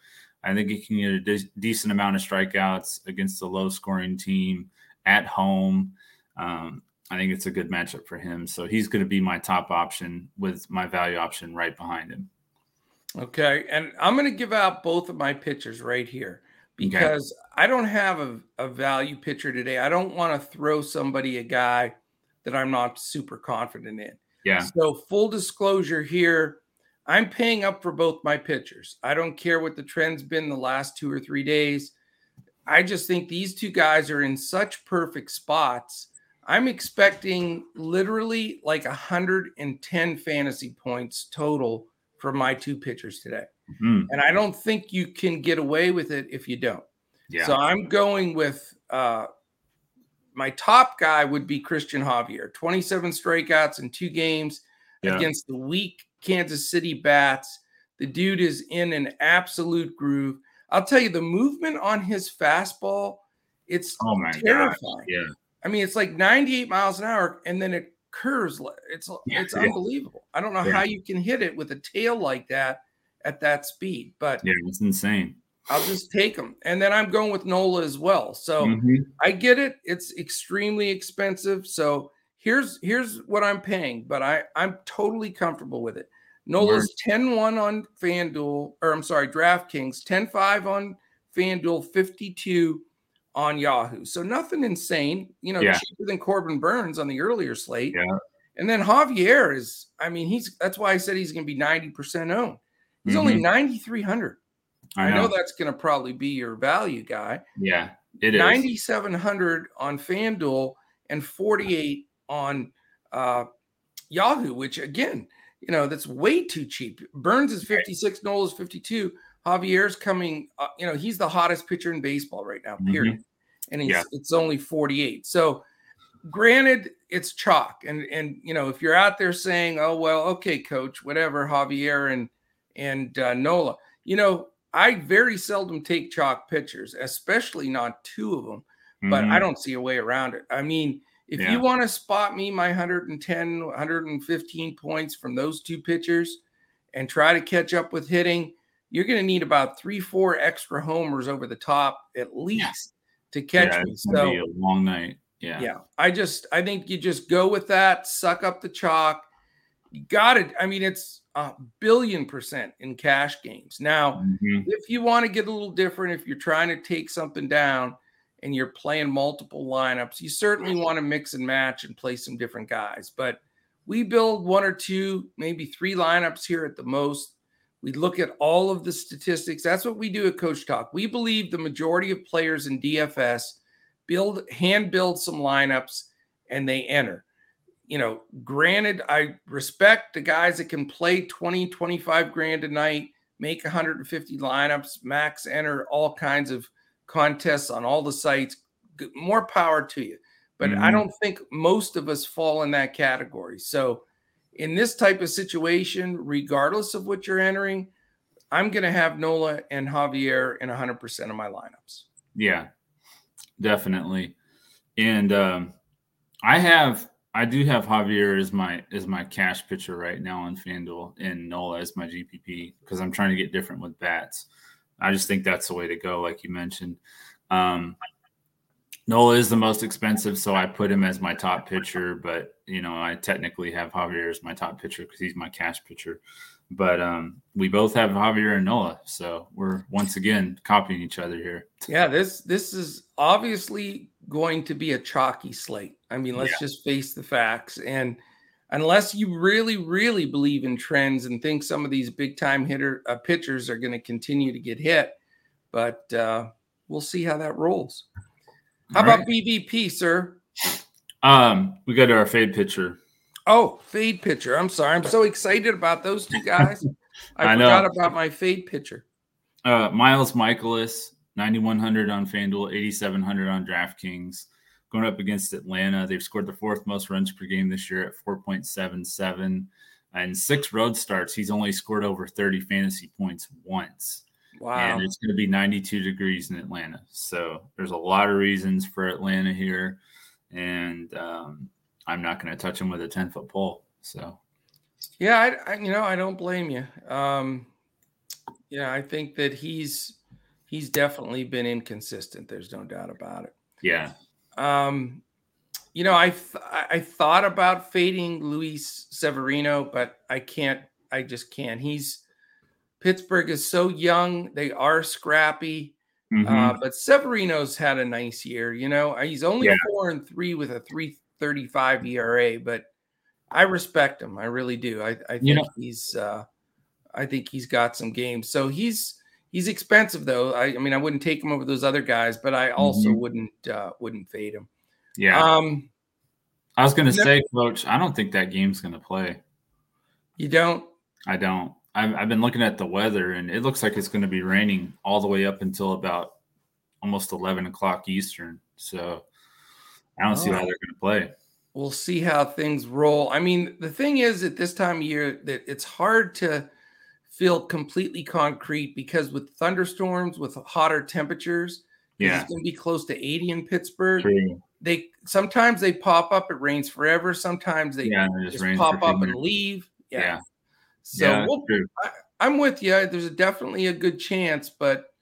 I think he can get a de- decent amount of strikeouts against a low scoring team at home. Um, I think it's a good matchup for him. So he's going to be my top option with my value option right behind him. Okay. And I'm going to give out both of my pitchers right here because okay. I don't have a, a value pitcher today. I don't want to throw somebody a guy that I'm not super confident in. Yeah. So full disclosure here, I'm paying up for both my pitchers. I don't care what the trend's been the last two or three days. I just think these two guys are in such perfect spots. I'm expecting literally like 110 fantasy points total from my two pitchers today. Mm-hmm. And I don't think you can get away with it if you don't. Yeah. So I'm going with uh, my top guy would be Cristian Javier, 27 strikeouts in two games yeah. against the weak Kansas City Bats. The dude is in an absolute groove. I'll tell you, the movement on his fastball, it's oh my terrifying. God. Yeah. I mean, it's like 98 miles an hour, and then it curves. It's it's yeah. unbelievable. I don't know yeah. how you can hit it with a tail like that at that speed, but yeah, it's insane. I'll just take them. And then I'm going with Nola as well. So mm-hmm. I get it. It's extremely expensive. So here's here's what I'm paying, but I I'm totally comfortable with it. Nola's 10-1 on FanDuel, or I'm sorry, DraftKings, 10-5 on FanDuel, 52 on Yahoo. So nothing insane, you know, yeah. cheaper than Corbin Burnes on the earlier slate. Yeah. And then Javier is, I mean, he's that's why I said he's going to be 90% owned. He's mm-hmm. only 9,300. I know. I know that's going to probably be your value guy. Yeah, it is. 9,700 on FanDuel and 48 on uh, Yahoo, which again, you know, that's way too cheap. Burnes is 56, Nola is 52. Javier's coming, uh, you know, he's the hottest pitcher in baseball right now, period. Mm-hmm. And he's, yeah. it's only 48. So, granted, it's chalk. And, and, you know, if you're out there saying, oh, well, okay, coach, whatever, Javier and, and uh, Nola, you know, I very seldom take chalk pitchers, especially not two of them, but mm-hmm. I don't see a way around it. I mean, if yeah. you want to spot me my 110, 115 points from those two pitchers and try to catch up with hitting, you're going to need about three, four extra homers over the top at least yeah. to catch yeah, me. so a long night. Yeah. Yeah. I just I think you just go with that, suck up the chalk. You got it. I mean, it's a billion percent in cash games. Now, mm-hmm. if you want to get a little different, if you're trying to take something down and you're playing multiple lineups, you certainly want to mix and match and play some different guys. But we build one or two, maybe three lineups here at the most. We look at all of the statistics. That's what we do at Coach Talk. We believe the majority of players in DFS build hand build some lineups and they enter you know, granted, I respect the guys that can play 20, 25 grand a night, make 150 lineups, max enter all kinds of contests on all the sites. More power to you. But mm-hmm. I don't think most of us fall in that category. So, in this type of situation, regardless of what you're entering, I'm going to have Nola and Javier in 100% of my lineups. Yeah, definitely. And um, I have I do have Javier as my as my cash pitcher right now on FanDuel and Nola as my GPP because I'm trying to get different with bats. I just think that's the way to go, like you mentioned. Um, Nola is the most expensive, so I put him as my top pitcher. But you know, I technically have Javier as my top pitcher because he's my cash pitcher. But um, we both have Javier and Nola, so we're once again copying each other here. Yeah, this this is obviously going to be a chalky slate. I mean, let's yeah. just face the facts. And unless you really, really believe in trends and think some of these big time hitter uh, pitchers are going to continue to get hit, but uh, we'll see how that rolls. How All about right. BVP, sir? Um, we go to our fade pitcher. Oh, fade pitcher. I'm sorry. I'm so excited about those two guys. I, I forgot know. about my fade pitcher. Uh, Miles Mikolas, 9,100 on FanDuel, 8,700 on DraftKings. Going up against Atlanta, they've scored the fourth most runs per game this year at 4.77. And six road starts, he's only scored over 30 fantasy points once. Wow. And it's going to be 92 degrees in Atlanta. So there's a lot of reasons for Atlanta here. And um, I'm not going to touch him with a 10 foot pole. So, yeah, I, I, you know, I don't blame you. Um, yeah, I think that he's he's definitely been inconsistent. There's no doubt about it. Yeah. Um, you know, I th- I thought about fading Luis Severino, but I can't. I just can't. He's Pittsburgh is so young. They are scrappy. Mm-hmm. Uh, but Severino's had a nice year. You know, he's only yeah. four and three with a three thirty five ERA, but I respect him. I really do. I, I think you know, he's. Uh, I think he's got some games. So he's He's expensive though. I, I mean, I wouldn't take him over those other guys, but I also mm-hmm. wouldn't uh, wouldn't fade him. Yeah. Um, I was going to say, Coach, I don't think that game's going to play. You don't? I don't. I've, I've been looking at the weather, and it looks like it's going to be raining all the way up until about almost eleven o'clock Eastern. So I don't oh. see how they're going to play. We'll see how things roll. I mean, the thing is, at this time of year, that it's hard to feel completely concrete because with thunderstorms, with hotter temperatures, yeah, it's going to be close to 80 in Pittsburgh. True. They sometimes they pop up. It rains forever. Sometimes they yeah, just, just pop up and leave. Yeah. yeah. So yeah, we'll, I, am with you. There's a, definitely a good chance, but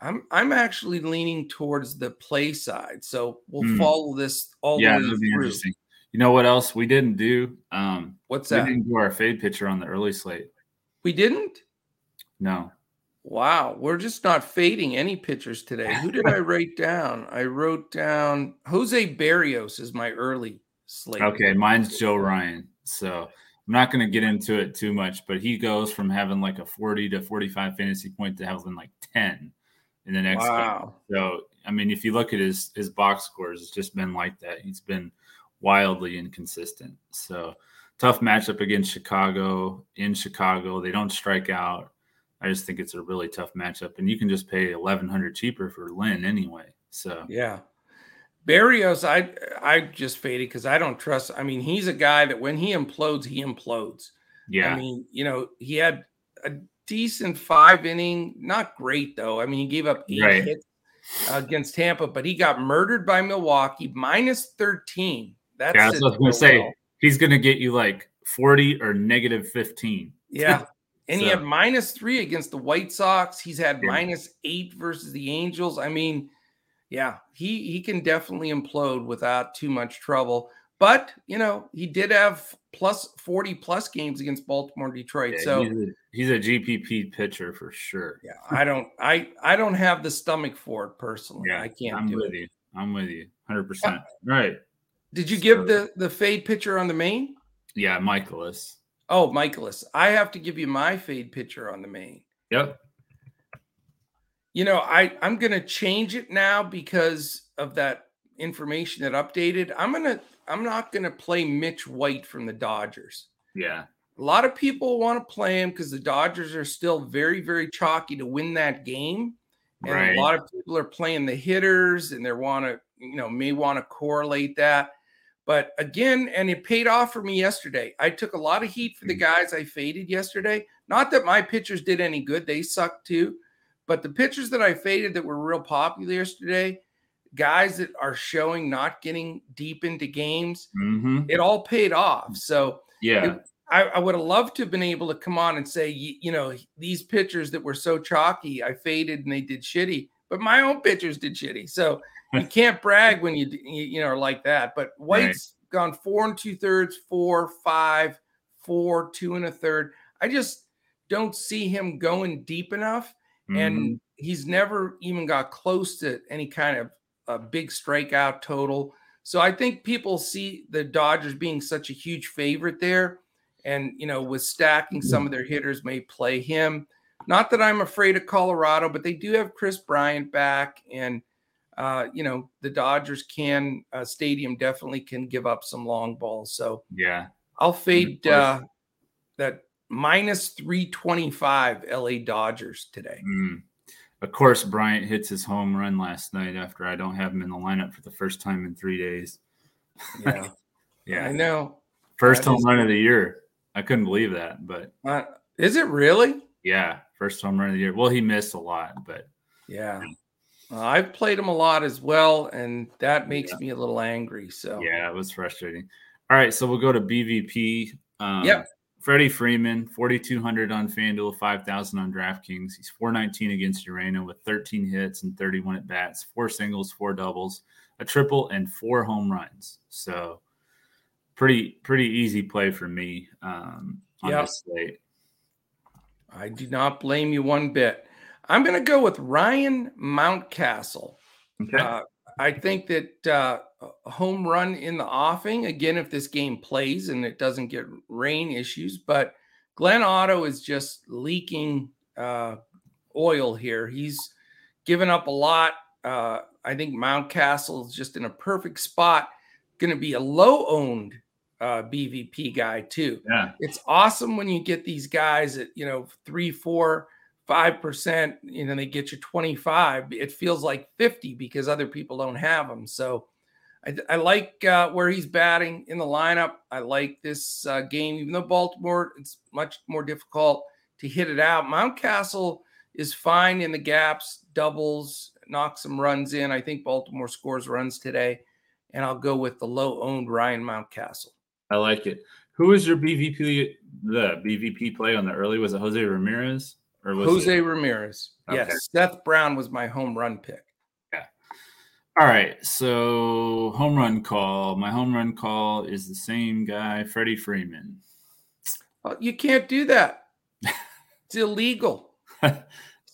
I'm I'm actually leaning towards the play side. So we'll mm. follow this all yeah, the way through. Interesting. You know what else we didn't do? Um, What's that? We didn't do our fade pitcher on the early slate. We didn't. No. Wow, we're just not fading any pitchers today. Who did I write down? I wrote down Jose Berrios is my early slate. Okay, mine's Joe Ryan. So I'm not going to get into it too much, but he goes from having like a 40 to 45 fantasy point to having like 10 in the next wow. Game. So I mean, if you look at his his box scores, it's just been like that. He's been wildly inconsistent. So tough matchup against Chicago in Chicago. They don't strike out. I just think it's a really tough matchup, and you can just pay eleven hundred cheaper for Lynn anyway. So yeah, Berrios, I I just faded because I don't trust. I mean, he's a guy that when he implodes, he implodes. Yeah, I mean, you know, he had a decent five inning, not great though. I mean, he gave up eight right. hits against Tampa, but he got murdered by Milwaukee minus thirteen. That's, yeah, that's what I was going to say. He's going to get you like forty or negative fifteen. Yeah. And so. he had minus three against the White Sox. He's had yeah. minus eight versus the Angels. I mean, yeah, he he can definitely implode without too much trouble. But you know, he did have plus 40 plus games against Baltimore Detroit. Yeah, so he's a, he's a, GPP pitcher for sure. Yeah, I don't I I don't have the stomach for it personally. Yeah, I can't I'm with it. you. I'm with you 100%. Right. Did you give the the fade pitcher on the main? Yeah, Mikolas. Oh, Mikolas. I have to give you my fade pitcher on the main. Yep. You know, I I'm gonna change it now because of that information that updated. I'm gonna I'm not gonna play Mitch White from the Dodgers. Yeah. A lot of people want to play him because the Dodgers are still very, very chalky to win that game. And right. a lot of people are playing the hitters and they want to, you know, may want to correlate that. But again, and it paid off for me yesterday. I took a lot of heat for the mm. guys I faded yesterday. Not that my pitchers did any good, they sucked too. But the pitchers that I faded that were real popular yesterday, guys that are showing not getting deep into games, mm-hmm. it all paid off. So, yeah. It, I, I, would have loved to have been able to come on and say, you, you know, these pitchers that were so chalky, I faded and they did shitty, but my own pitchers did shitty. So you can't brag when you you know are like that. But White's right. gone four and two thirds, four, five, four, two and a third. I just don't see him going deep enough, mm-hmm. and he's never even got close to any kind of a big strikeout total. So I think people see the Dodgers being such a huge favorite there, and you know, with stacking some of their hitters may play him. Not that I'm afraid of Colorado, but they do have Kris Bryant back, and uh, you know, the Dodgers can uh, stadium definitely can give up some long balls. So yeah, I'll fade uh, that minus 325 LA Dodgers today. Mm. Of course, Bryant hits his home run last night after I don't have him in the lineup for the first time in three days. Yeah. yeah. I know. First that home run of the year. I couldn't believe that, but uh, is it really? Yeah. First home run of the year. Well, he missed a lot, but yeah. I've played him a lot as well, and that makes yeah. me a little angry. So yeah, it was frustrating. All right, so we'll go to BVP. Um, yep. Freddie Freeman, 4,200 on FanDuel, 5,000 on DraftKings. He's 419 against Urena with 13 hits and 31 at bats, four singles, four doubles, a triple, and four home runs. So pretty pretty easy play for me um, on yep. this slate. I do not blame you one bit. I'm going to go with Ryan Mountcastle. Okay. Uh, I think that uh, home run in the offing, again, if this game plays and it doesn't get rain issues, but Glenn Otto is just leaking uh, oil here. He's given up a lot. Uh, I think Mountcastle is just in a perfect spot. Going to be a low owned uh, BVP guy, too. Yeah. It's awesome when you get these guys at, you know, three, four, five percent, you know, they get you 25. It feels like 50 because other people don't have them. So I, I like uh, where he's batting in the lineup. I like this uh, game, even though Baltimore, it's much more difficult to hit it out. Mountcastle is fine in the gaps, doubles, knocks some runs in. I think Baltimore scores runs today, and I'll go with the low owned Ryan Mountcastle. I like it. Who was your BVP? The BVP play on the early was it Jose Ramirez Jose it? Ramirez? Okay. Yes, Seth Brown was my home run pick. Yeah. All right, so home run call. My home run call is the same guy, Freddie Freeman. Well, you can't do that. it's illegal.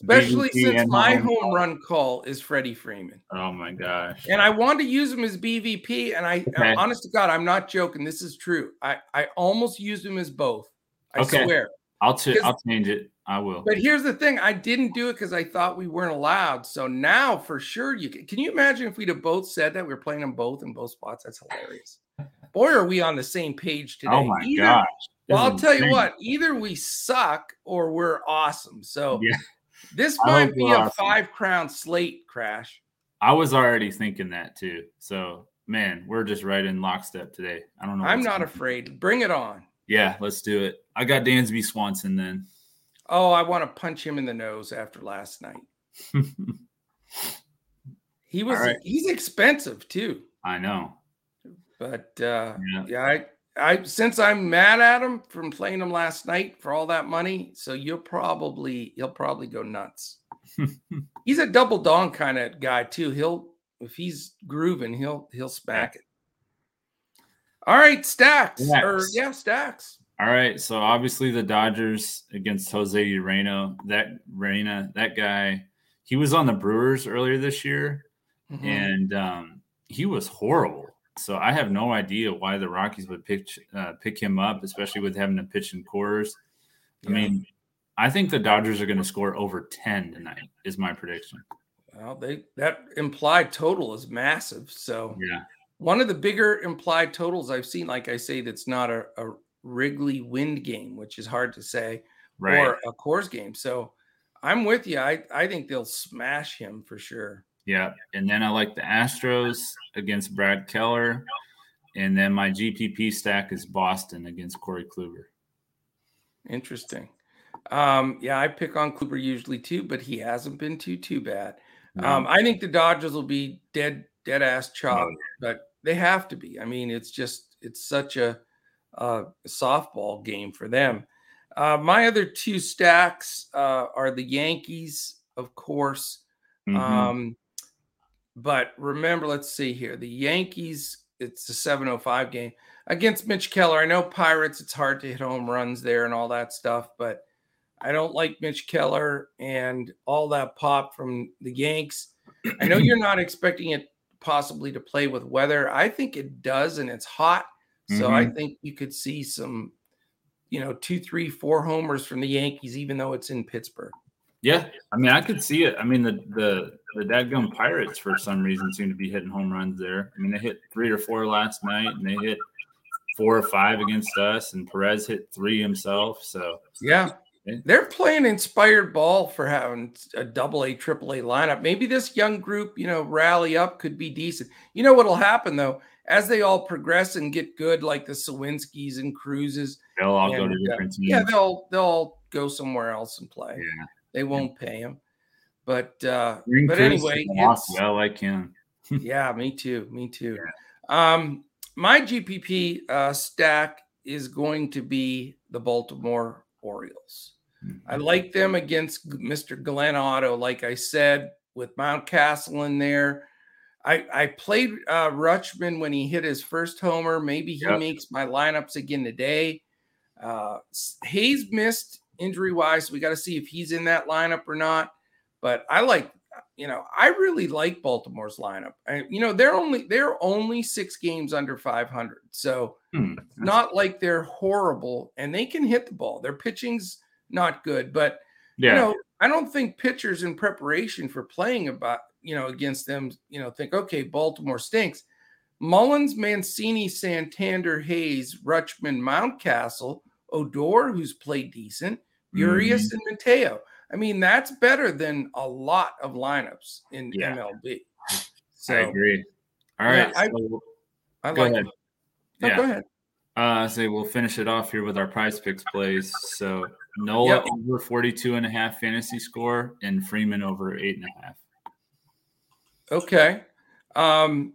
Especially since my home run call is Freddie Freeman. Oh my gosh. And I wanted to use him as BVP. And I uh, okay. honest to God, I'm not joking. This is true. I, I almost used him as both. I okay. swear. I'll ch- I'll change it. I will. But here's the thing: I didn't do it because I thought we weren't allowed. So now, for sure, you can. Can you imagine if we'd have both said that we were playing them both in both spots? That's hilarious. Boy, are we on the same page today? Oh my either, gosh! Well, I'll tell you what: either we suck or we're awesome. So yeah. This might be a five crown slate crash. I was already thinking that too. So, man, we're just right in lockstep today. I don't know. I'm not afraid. Bring it on. Yeah, let's do it. I got Dansby Swanson then. Oh, I want to punch him in the nose after last night. he was right. he's expensive too. I know. But uh yeah, yeah I I since I'm mad at him from playing him last night for all that money, so you'll probably he'll probably go nuts. he's a double dong kind of guy too. He'll if he's grooving, he'll he'll smack it. All right, stacks or yeah, stacks. All right, so obviously the Dodgers against Jose Urena. That Reyna, that guy, he was on the Brewers earlier this year, mm-hmm. and um, he was horrible. So I have no idea why the Rockies would pick uh, pick him up, especially with having to pitch in Coors. I mean, I think the Dodgers are going to score over ten tonight. Is my prediction. Well, they that implied total is massive. So yeah, one of the bigger implied totals I've seen, like I say, that's not a, a Wrigley wind game, which is hard to say, right. or a Coors game. So I'm with you. I I think they'll smash him for sure. Yeah. And then I like the Astros against Brad Keller. And then my GPP stack is Boston against Corey Kluber. Interesting. Um, yeah, I pick on Kluber usually too, but he hasn't been too too bad. No. Um, I think the Dodgers will be dead dead ass chop, oh, but they have to be. I mean, it's just it's such a, a softball game for them. Uh, my other two stacks uh, are the Yankees, of course. Mm-hmm. Um, but remember, let's see here. The Yankees, it's a 705 game against Mitch Keller. I know Pirates, it's hard to hit home runs there and all that stuff, but I don't like Mitch Keller and all that pop from the Yanks. I know you're not expecting it possibly to play with weather. I think it does, and it's hot. So mm-hmm. I think you could see some, you know, two, three, four homers from the Yankees, even though it's in Pittsburgh. Yeah, I mean, I could see it. I mean, the the the Dadgum Pirates for some reason seem to be hitting home runs there. I mean, they hit three or four last night, and they hit four or five against us, and Perez hit three himself. So yeah, they're playing inspired ball for having a double A, triple A lineup. Maybe this young group, you know, rally up could be decent. You know what'll happen though, as they all progress and get good, like the Suwinskis and Cruzes, they'll all and, go to different uh, teams. Yeah, they'll they'll go somewhere else and play. Yeah. They won't pay him. But uh, Green but anyway, I like him. yeah, me too. Me too. Yeah. Um, my GPP uh, stack is going to be the Baltimore Orioles. Mm-hmm. I like them against Mr. Glenn Otto, like I said, with Mountcastle in there. I, I played uh, Rutschman when he hit his first homer. Maybe he yep. makes my lineups again today. Uh, Hayes missed injury wise. we got to see if he's in that lineup or not. But I like, you know, I really like Baltimore's lineup. I, you know, they're only they're only six games under 500, so hmm. not like they're horrible, and they can hit the ball. Their pitching's not good, but yeah. you know, I don't think pitchers in preparation for playing about you know against them, you know, think okay, Baltimore stinks. Mullins, Mancini, Santander, Hayes, Rutschman, Mountcastle, Odor, who's played decent, Urias mm-hmm. and Mateo. I mean, that's better than a lot of lineups in yeah. MLB. So, I agree. All right. Yeah, so, I, I go like ahead. No, yeah. Go ahead. Uh, so we'll finish it off here with our prize picks plays. So Nola yep. over 42 and a half fantasy score and Freeman over eight and a half. Okay. Um,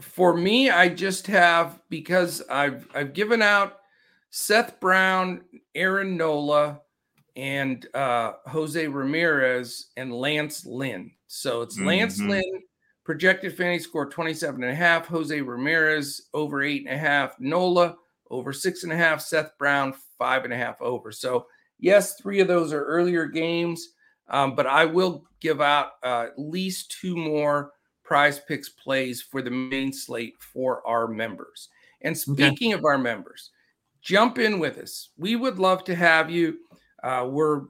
for me, I just have because I've I've given out Seth Brown, Aaron Nola, and uh, Jose Ramirez and Lance Lynn. So it's mm-hmm. Lance Lynn projected fantasy score 27 and a half, Jose Ramirez over eight and a half, Nola over six and a half, Seth Brown five and a half over. So yes, three of those are earlier games, um, but I will give out uh, at least two more prize picks plays for the main slate for our members. And speaking okay. of our members, jump in with us. We would love to have you. Uh, we're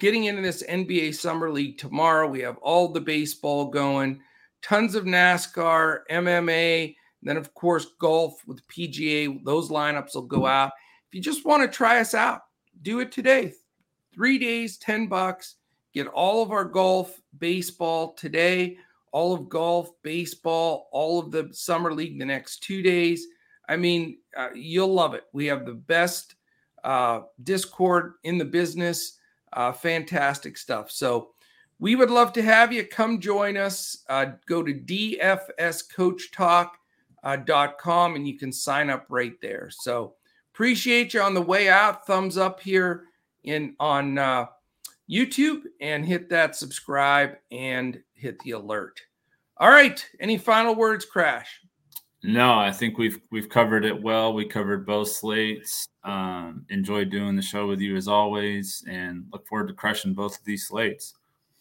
getting into this NBA Summer League tomorrow. We have all the baseball going, tons of NASCAR, MMA, then of course golf with PGA. Those lineups will go out. If you just want to try us out, do it today. Three days, 10 bucks. Get all of our golf, baseball today, all of golf, baseball, all of the summer league the next two days. I mean, uh, you'll love it. We have the best uh, Discord in the business. Uh, fantastic stuff. So we would love to have you come join us. Uh, go to dfscoachtalk.com uh, and you can sign up right there. So appreciate you on the way out. Thumbs up here in on uh, YouTube and hit that subscribe and hit the alert. All right. Any final words, Crash? No, I think we've we've covered it well. We covered both slates. Um, enjoyed doing the show with you as always, and look forward to crushing both of these slates.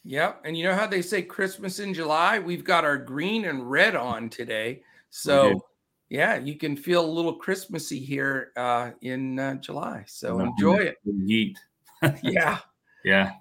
Yep, and you know how they say Christmas in July? We've got our green and red on today, so yeah, you can feel a little Christmassy here uh, in uh, July. So enjoy it. Heat. yeah. Yeah.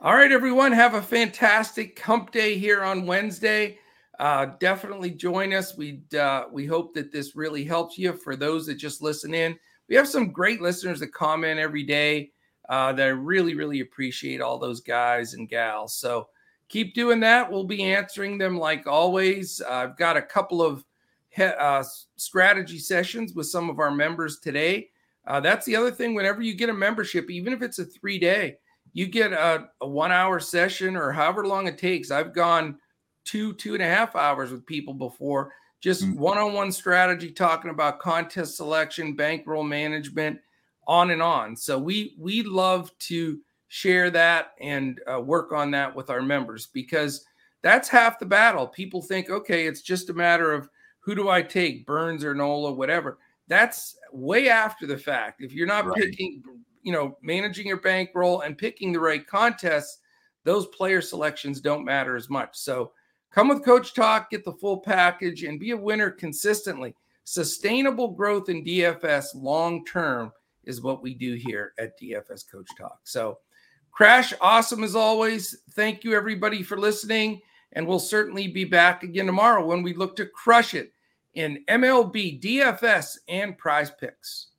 All right, everyone. Have a fantastic hump day here on Wednesday. Uh, definitely join us. We uh, we hope that this really helps you. For those that just listen in, we have some great listeners that comment every day. Uh, that I really really appreciate all those guys and gals. So keep doing that. We'll be answering them like always. I've got a couple of he- uh, strategy sessions with some of our members today. Uh, that's the other thing. Whenever you get a membership, even if it's a three day, you get a, a one hour session or however long it takes. I've gone two, two and a half hours with people before, just one on one strategy, talking about contest selection, bankroll management, on and on. So we we love to share that and uh, work on that with our members because that's half the battle. People think, okay, it's just a matter of who do I take, Burnes or Nola, whatever. That's way after the fact. If you're not right. picking you know, managing your bankroll and picking the right contests, those player selections don't matter as much. So come with Coach Talk, get the full package, and be a winner consistently. Sustainable growth in DFS long term is what we do here at DFS Coach Talk. So, Crash, awesome as always. Thank you, everybody, for listening. And we'll certainly be back again tomorrow when we look to crush it in MLB, DFS, and prize picks.